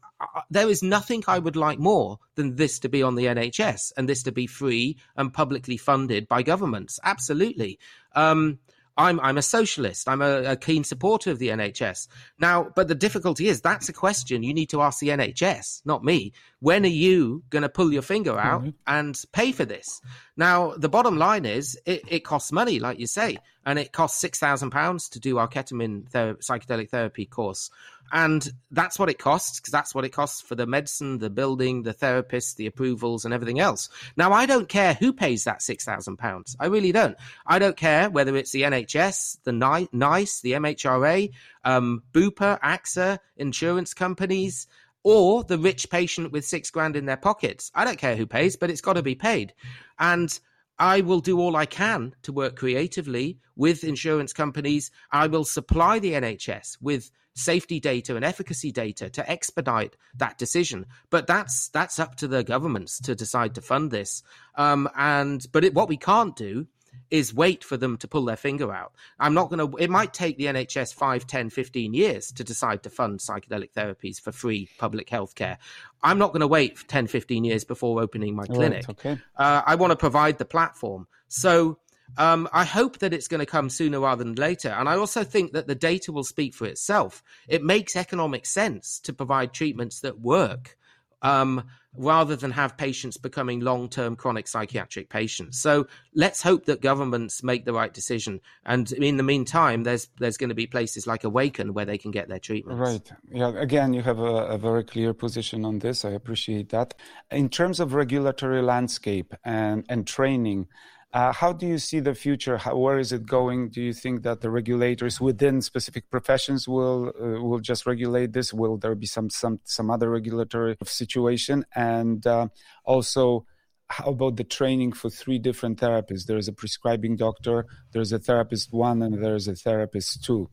there is nothing I would like more than this to be on the NHS and this to be free and publicly funded by governments. Absolutely. Um, I'm I'm a socialist. I'm a, a, keen supporter of the NHS. Now, but the difficulty is that's a question you need to ask the NHS, not me. When are you going to pull your finger out mm-hmm. and pay for this? Now, the bottom line is it, it costs money, like you say, and it costs six thousand pounds to do our ketamine ther- psychedelic therapy course. And that's what it costs because that's what it costs for the medicine, the building, the therapists, the approvals, and everything else. Now, I don't care who pays that £6,000. I really don't. I don't care whether it's the NHS, the NICE, the MHRA, um, Bupa, AXA, insurance companies, or the rich patient with six grand in their pockets. I don't care who pays, but it's got to be paid. And I will do all I can to work creatively with insurance companies. I will supply the NHS with safety data and efficacy data to expedite that decision. But that's that's up to the governments to decide to fund this. Um, and but it, what we can't do is wait for them to pull their finger out. I'm not going to, it might take the NHS 5, 10, 15 years to decide to fund psychedelic therapies for free public health care. I'm not going to wait for 10, 15 years before opening my clinic. Right, okay. Uh, I want to provide the platform. So um, I hope that it's going to come sooner rather than later. And I also think that the data will speak for itself. It makes economic sense to provide treatments that work um, rather than have patients becoming long term chronic psychiatric patients. So let's hope that governments make the right decision. And in the meantime, there's there's going to be places like Awakn where they can get their treatment. Right. Yeah. Again, you have a, a, very clear position on this. I appreciate that. In terms of regulatory landscape and, and training, uh, how do you see the future? How, where is it going? Do you think that the regulators within specific professions will uh, will just regulate this? Will there be some some some other regulatory situation? And uh, also, how about the training for three different therapists? There is a prescribing doctor, there's a therapist one, and there's a therapist two.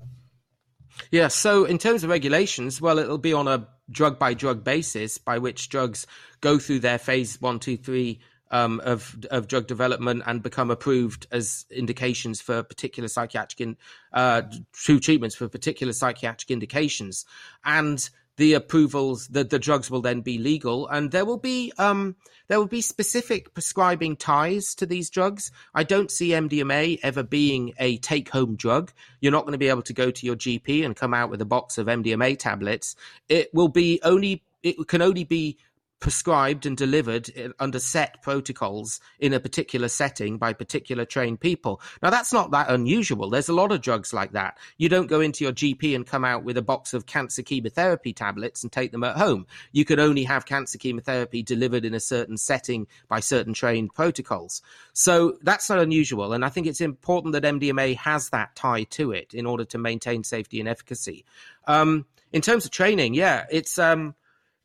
Yeah. So in terms of regulations, well, it'll be on a drug by drug basis, by which drugs go through their phase one, two, three um, of of drug development and become approved as indications for particular psychiatric in, uh, true treatments for particular psychiatric indications, and the approvals the, the drugs will then be legal. And there will be um, there will be specific prescribing ties to these drugs. I don't see mdma ever being a take home drug. You're not going to be able to go to your gp and come out with a box of mdma tablets. It will be only it can only be prescribed and delivered under set protocols in a particular setting by particular trained people. Now, that's not that unusual. There's a lot of drugs like that. You don't go into your GP and come out with a box of cancer chemotherapy tablets and take them at home. You can only have cancer chemotherapy delivered in a certain setting by certain trained protocols. So that's not unusual. And I think it's important that MDMA has that tie to it in order to maintain safety and efficacy. Um, in terms of training, yeah, it's. Um,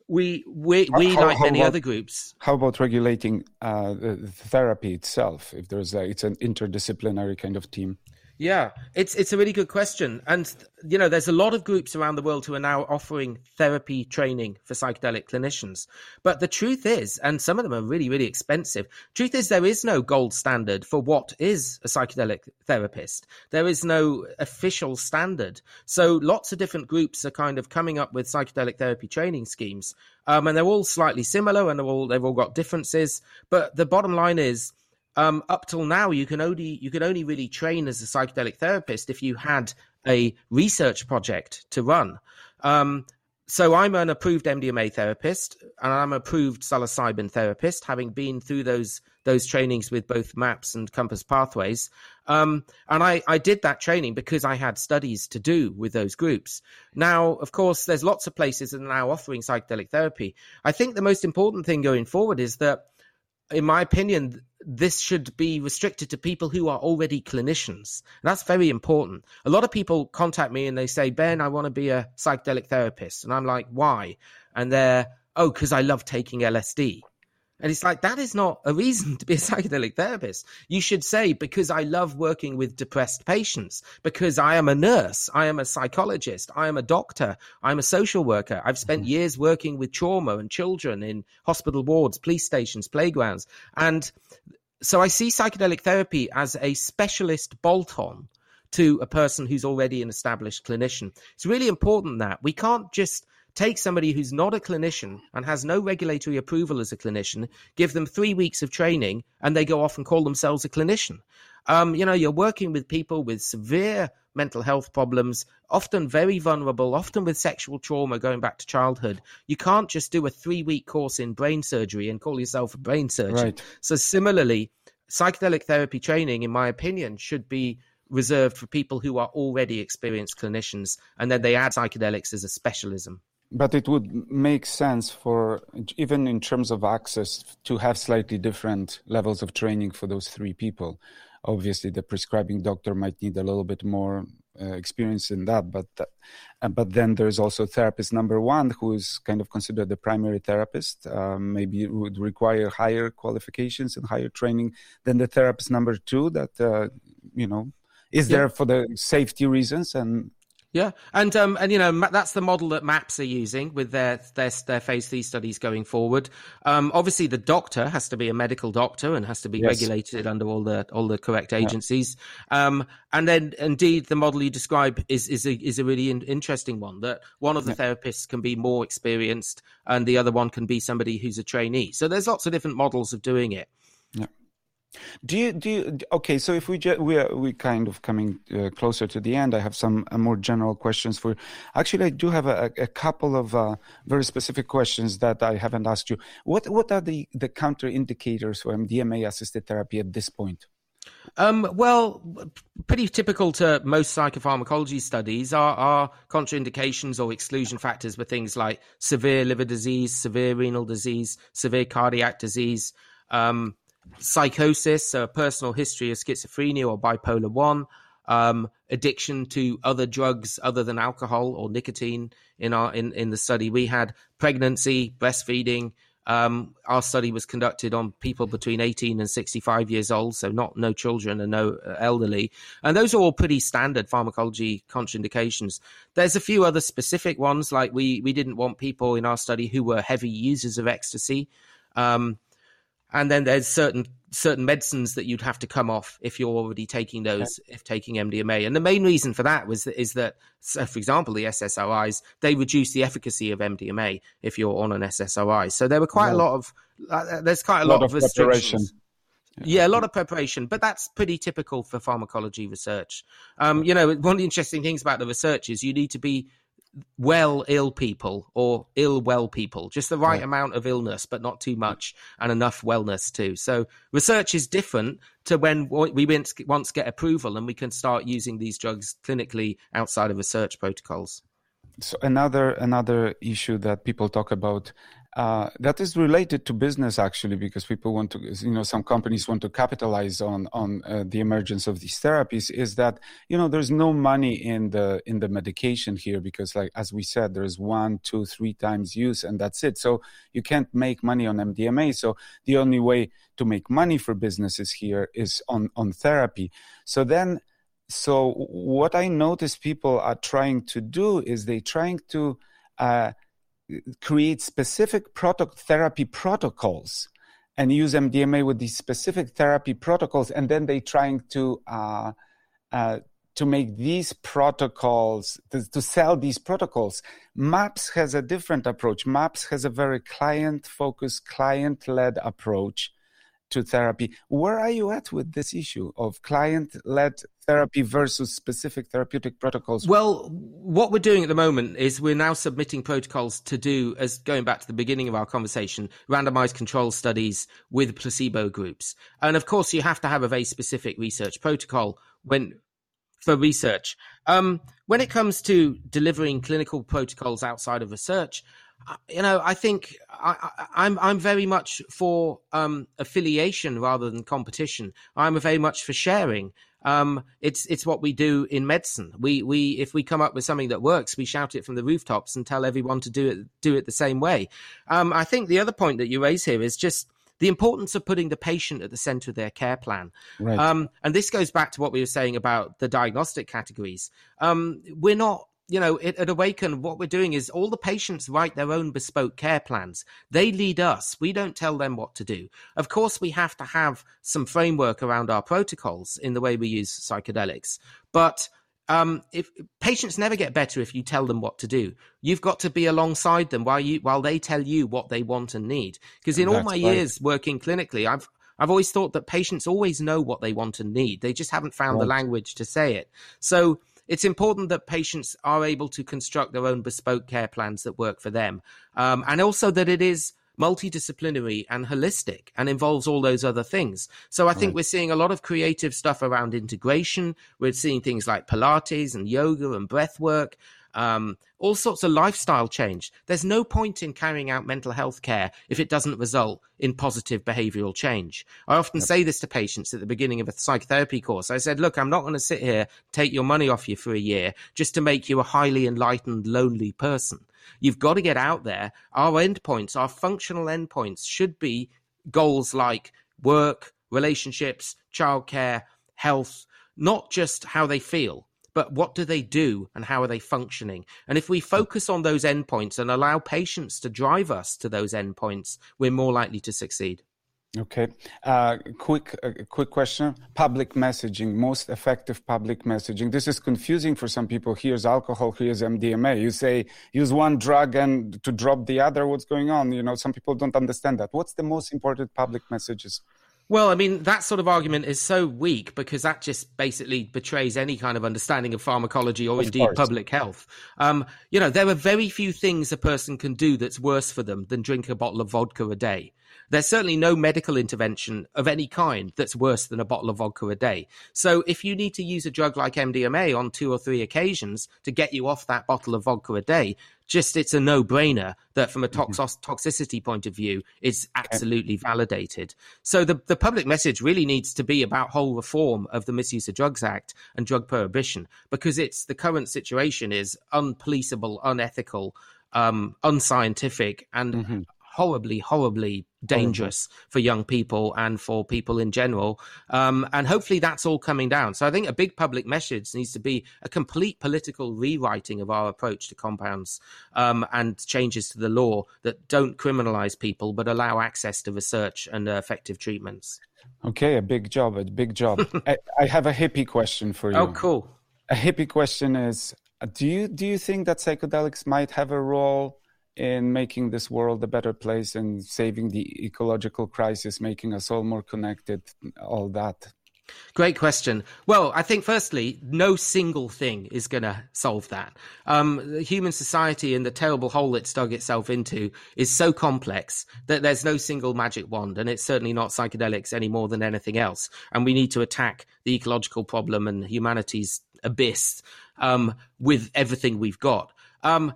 we we we how, like how many about, other groups. How about regulating uh, the therapy itself? If there's a, it's an interdisciplinary kind of team. Yeah, it's it's a really good question, and you know, there's a lot of groups around the world who are now offering therapy training for psychedelic clinicians. But the truth is, and some of them are really really expensive. Truth is, there is no gold standard for what is a psychedelic therapist. There is no official standard. So lots of different groups are kind of coming up with psychedelic therapy training schemes, um, and they're all slightly similar, and they're all they've all got differences. But the bottom line is um, up till now, you can only you can only really train as a psychedelic therapist if you had a research project to run. Um, so I'm an approved MDMA therapist and I'm an approved psilocybin therapist, having been through those those trainings with both MAPS and Compass Pathways. Um, and I, I did that training because I had studies to do with those groups. Now, of course, there's lots of places that are now offering psychedelic therapy. I think the most important thing going forward is that, in my opinion, this should be restricted to people who are already clinicians. And that's very important. A lot of people contact me and they say, Ben, I want to be a psychedelic therapist. And I'm like, why? And they're, oh, because I love taking LSD. And it's like, that is not a reason to be a psychedelic therapist. You should say, because I love working with depressed patients, because I am a nurse, I am a psychologist, I am a doctor, I'm a social worker. I've spent mm-hmm. years working with trauma and children in hospital wards, police stations, playgrounds. And so I see psychedelic therapy as a specialist bolt on to a person who's already an established clinician. It's really important that we can't just take somebody who's not a clinician and has no regulatory approval as a clinician, give them three weeks of training, and they go off and call themselves a clinician. Um, you know, you're working with people with severe mental health problems, often very vulnerable, often with sexual trauma going back to childhood. You can't just do a three week course in brain surgery and call yourself a brain surgeon. Right. So, similarly, psychedelic therapy training, in my opinion, should be reserved for people who are already experienced clinicians, and then they add psychedelics as a specialism. But it would make sense for, even in terms of access, to have slightly different levels of training for those three people. Obviously, the prescribing doctor might need a little bit more uh, experience in that, but uh, but then there's also therapist number one who is kind of considered the primary therapist. Um, maybe would require higher qualifications and higher training than the therapist number two. That uh, you know is yeah. there for the safety reasons and yeah, and um, and you know that's the model that MAPS are using with their their their phase three studies going forward. Um, obviously, the doctor has to be a medical doctor and has to be yes. regulated under all the all the correct agencies. Yeah. Um, and then, indeed, the model you describe is is a is a really in, interesting one. That one of the yeah. therapists can be more experienced, and the other one can be somebody who's a trainee. So there's lots of different models of doing it. Do you do you, okay? So if we ju- we are we kind of coming uh, closer to the end, I have some uh, more general questions for. Actually, I do have a, a couple of uh, very specific questions that I haven't asked you. What what are the the counter indicators for MDMA assisted therapy at this point? Um, well, pretty typical to most psychopharmacology studies are, are contraindications or exclusion factors for things like severe liver disease, severe renal disease, severe cardiac disease. Um, psychosis, a personal history of schizophrenia or bipolar 1, um, addiction to other drugs other than alcohol or nicotine in our in, in the study. We had pregnancy breastfeeding um, our study was conducted on people between 18 and 65 years old so not no children and no uh, elderly. And those are all pretty standard pharmacology contraindications. There's a few other specific ones like we we didn't want people in our study who were heavy users of ecstasy um, and then there's certain certain medicines that you'd have to come off if you're already taking those okay. if taking MDMA. And the main reason for that was is that, so for example, the SSRIs they reduce the efficacy of MDMA if you're on an SSRI. So there were quite a lot of uh, there's quite a, a lot, lot, of, restrictions. Yeah. yeah. a lot of preparation, but that's pretty typical for pharmacology research. Um, you know, one of the interesting things about the research is you need to be well ill people or ill well people. Just the right yeah. amount of illness but not too much and enough wellness too. So research is different to when we once get approval and we can start using these drugs clinically outside of research protocols. So another another issue that people talk about uh, that is related to business actually because people want to you know some companies want to capitalize on on uh, the emergence of these therapies is that you know there's no money in the in the medication here because like as we said there's one two three times use and that's it. So you can't make money on mdma so the only way to make money for businesses here is on on therapy. So then so what i notice people are trying to do is they trying to uh, create specific product therapy protocols and use MDMA with these specific therapy protocols, and then they trying to uh, uh, to make these protocols to, to, sell these protocols. MAPS has a different approach. MAPS has a very client focused, client led approach to therapy. Where are you at with this issue of client led therapy versus specific therapeutic protocols? Well, what we're doing at the moment is we're now submitting protocols to do, as going back to the beginning of our conversation, randomized control studies with placebo groups. And of course, you have to have a very specific research protocol when for research. Um, when it comes to delivering clinical protocols outside of research, you know, I think I, am I'm, I'm very much for um, affiliation rather than competition. I'm very much for sharing. Um, it's it's what we do in medicine. We we if we come up with something that works, we shout it from the rooftops and tell everyone to do it do it the same way. Um, I think the other point that you raise here is just the importance of putting the patient at the center of their care plan. Right. Um, and this goes back to what we were saying about the diagnostic categories. Um, we're not you know, it, at Awakn, what we're doing is all the patients write their own bespoke care plans. They lead us. We don't tell them what to do. Of course, we have to have some framework around our protocols in the way we use psychedelics. But um, if patients never get better if you tell them what to do, you've got to be alongside them while you while they tell you what they want and need. Because in all my right. years working clinically, I've I've always thought that patients always know what they want and need. They just haven't found right. the language to say it. So it's important that patients are able to construct their own bespoke care plans that work for them, um, and also that it is multidisciplinary and holistic and involves all those other things. So I think right. we're seeing a lot of creative stuff around integration. We're seeing things like Pilates and yoga and breath work um, all sorts of lifestyle change. There's no point in carrying out mental health care if it doesn't result in positive behavioral change. I often yep. say this to patients at the beginning of a psychotherapy course. I said, look, I'm not going to sit here, take your money off you for a year just to make you a highly enlightened, lonely person. You've got to get out there. Our endpoints, our functional endpoints should be goals like work, relationships, childcare, health, not just how they feel but what do they do and how are they functioning? And if we focus on those endpoints and allow patients to drive us to those endpoints, we're more likely to succeed. Okay. Uh, quick, uh, quick question. Public messaging, most effective public messaging. This is confusing for some people. Here's alcohol, here's MDMA. You say use one drug and to drop the other. What's going on? You know, some people don't understand that. What's the most important public messages? Well, I mean, that sort of argument is so weak because that just basically betrays any kind of understanding of pharmacology or of indeed course. public health. Um, you know, there are very few things a person can do that's worse for them than drink a bottle of vodka a day. There's certainly no medical intervention of any kind that's worse than a bottle of vodka a day. So if you need to use a drug like MDMA on two or three occasions to get you off that bottle of vodka a day, just it's a no-brainer that from a mm-hmm. toxicity point of view is absolutely validated so the, the public message really needs to be about whole reform of the misuse of drugs act and drug prohibition because it's the current situation is unpoliceable unethical um, unscientific and mm-hmm horribly, horribly dangerous for young people and for people in general. Um, and hopefully that's all coming down. So I think a big public message needs to be a complete political rewriting of our approach to compounds um, and changes to the law that don't criminalize people but allow access to research and uh, effective treatments. Okay, a big job, a big job. I, I have a hippie question for you. Oh, cool. A hippie question is do you do you think that psychedelics might have a role in making this world a better place and saving the ecological crisis, making us all more connected, all that? Great question. Well, I think firstly, no single thing is going to solve that. Um, human society and the terrible hole it's dug itself into is so complex that there's no single magic wand, and it's certainly not psychedelics any more than anything else. And we need to attack the ecological problem and humanity's abyss um, with everything we've got. Um,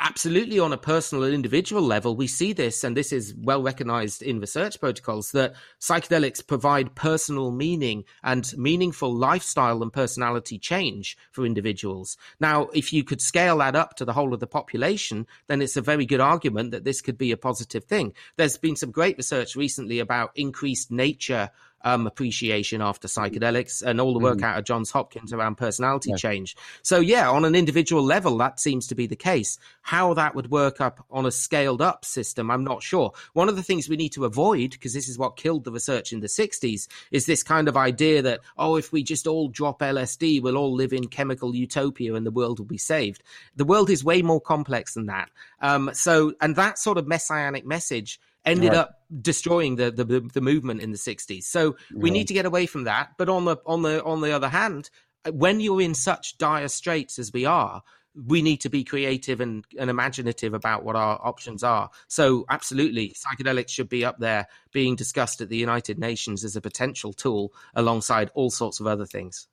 absolutely on a personal and individual level, we see this, and this is well recognized in research protocols, that psychedelics provide personal meaning and meaningful lifestyle and personality change for individuals. Now, if you could scale that up to the whole of the population, then it's a very good argument that this could be a positive thing. There's been some great research recently about increased nature um, appreciation after psychedelics and all the work mm. out of Johns Hopkins around personality yeah. change. So, yeah, on an individual level, that seems to be the case. How that would work up on a scaled up system, I'm not sure. One of the things we need to avoid, because this is what killed the research in the 60s, is this kind of idea that, oh, if we just all drop LSD, we'll all live in chemical utopia and the world will be saved. The world is way more complex than that. Um, so, and that sort of messianic message ended right. up destroying the, the the movement in the 60s. So we need to get away from that. But on the on the on the other hand, when you're in such dire straits as we are, we need to be creative and, and imaginative about what our options are. So, absolutely, psychedelics should be up there being discussed at the United Nations as a potential tool alongside all sorts of other things.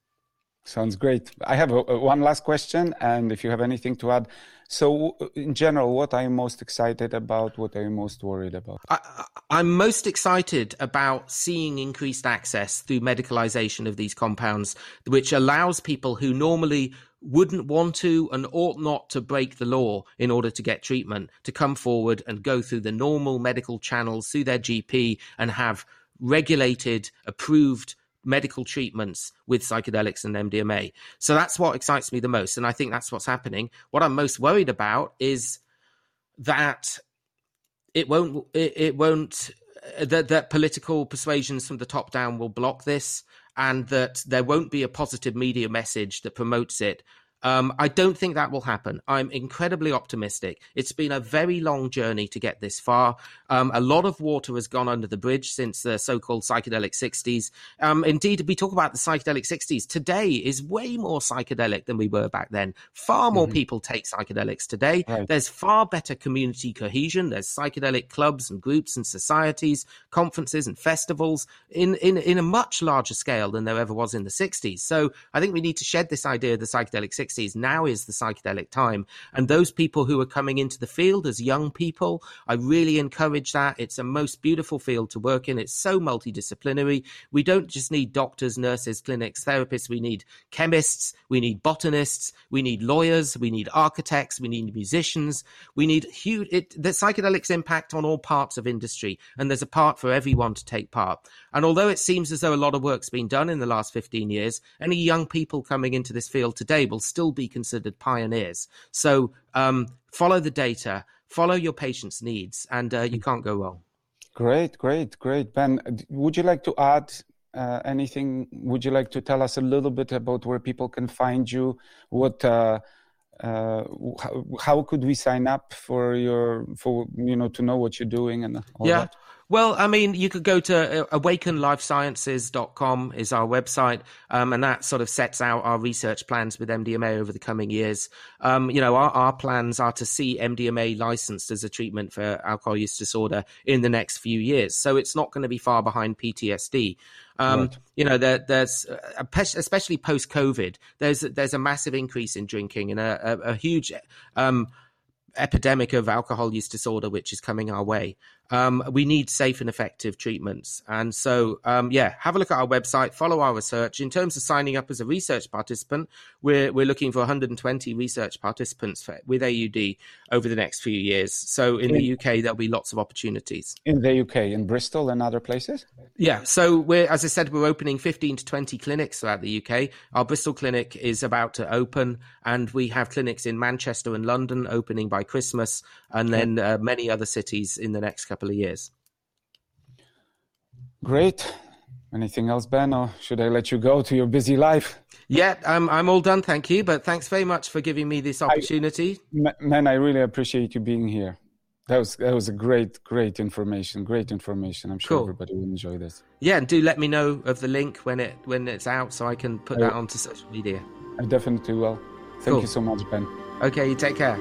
Sounds great. I have a, a, one last question, and if you have anything to add. So, uh, in general, what are you most excited about? What are you most worried about? I, I'm most excited about seeing increased access through medicalization of these compounds, which allows people who normally wouldn't want to and ought not to break the law in order to get treatment to come forward and go through the normal medical channels through their GP and have regulated, approved medical treatments with psychedelics and MDMA. So that's what excites me the most. And I think that's what's happening. What I'm most worried about is that it won't, it, it won't, uh, that, that political persuasions from the top down will block this and that there won't be a positive media message that promotes it um, I don't think that will happen. I'm incredibly optimistic. It's been a very long journey to get this far. Um, a lot of water has gone under the bridge since the so called psychedelic 60s. Um, indeed, we talk about the psychedelic 60s. Today is way more psychedelic than we were back then. Far more mm-hmm. people take psychedelics today. Right. There's far better community cohesion. There's psychedelic clubs and groups and societies, conferences and festivals in, in, in a much larger scale than there ever was in the 60s. So I think we need to shed this idea of the psychedelic 60s 60s. Now is the psychedelic time. And those people who are coming into the field as young people, I really encourage that. It's a most beautiful field to work in. It's so multidisciplinary. We don't just need doctors, nurses, clinics, therapists. We need chemists. We need botanists. We need lawyers. We need architects. We need musicians. We need huge, it, the psychedelics impact on all parts of industry. And there's a part for everyone to take part. And although it seems as though a lot of work's been done in the last 15 years, any young people coming into this field today will still be considered pioneers. So um, follow the data, follow your patient's needs, and uh, you can't go wrong. Great, great, great. Ben, would you like to add uh, anything? Would you like to tell us a little bit about where people can find you? What uh, uh, how, how, could we sign up for your for you know to know what you're doing and all yeah. that? Well, I mean, you could go to uh, awaknlifesciences.com is our website, um, and that sort of sets out our research plans with MDMA over the coming years. Um, you know, our, our plans are to see MDMA licensed as a treatment for alcohol use disorder in the next few years. So it's not going to be far behind PTSD. Um, right. You know, there, there's uh, especially post COVID, there's there's a massive increase in drinking and a, a, a huge um, epidemic of alcohol use disorder, which is coming our way um, we need safe and effective treatments. And so, um, yeah, have a look at our website, follow our research. In terms of signing up as a research participant, we're, we're looking for 120 research participants for, with AUD over the next few years. So in, in the UK, there'll be lots of opportunities. In the UK, in Bristol and other places? Yeah. So we're, as I said, we're opening 15 to 20 clinics throughout the UK. Our Bristol clinic is about to open, and we have clinics in Manchester and London opening by Christmas, and then uh, many other cities in the next couple couple of years. Great. Anything else, Ben, or should I let you go to your busy life? Yeah, I'm I'm all done, thank you. But thanks very much for giving me this opportunity. I, man, I really appreciate you being here. That was that was a great, great information. Great information. I'm sure cool. everybody will enjoy this. Yeah, and do let me know of the link when it when it's out, so I can put I, that onto social media. I definitely will. Thank cool. you so much, Ben. Okay, you take care.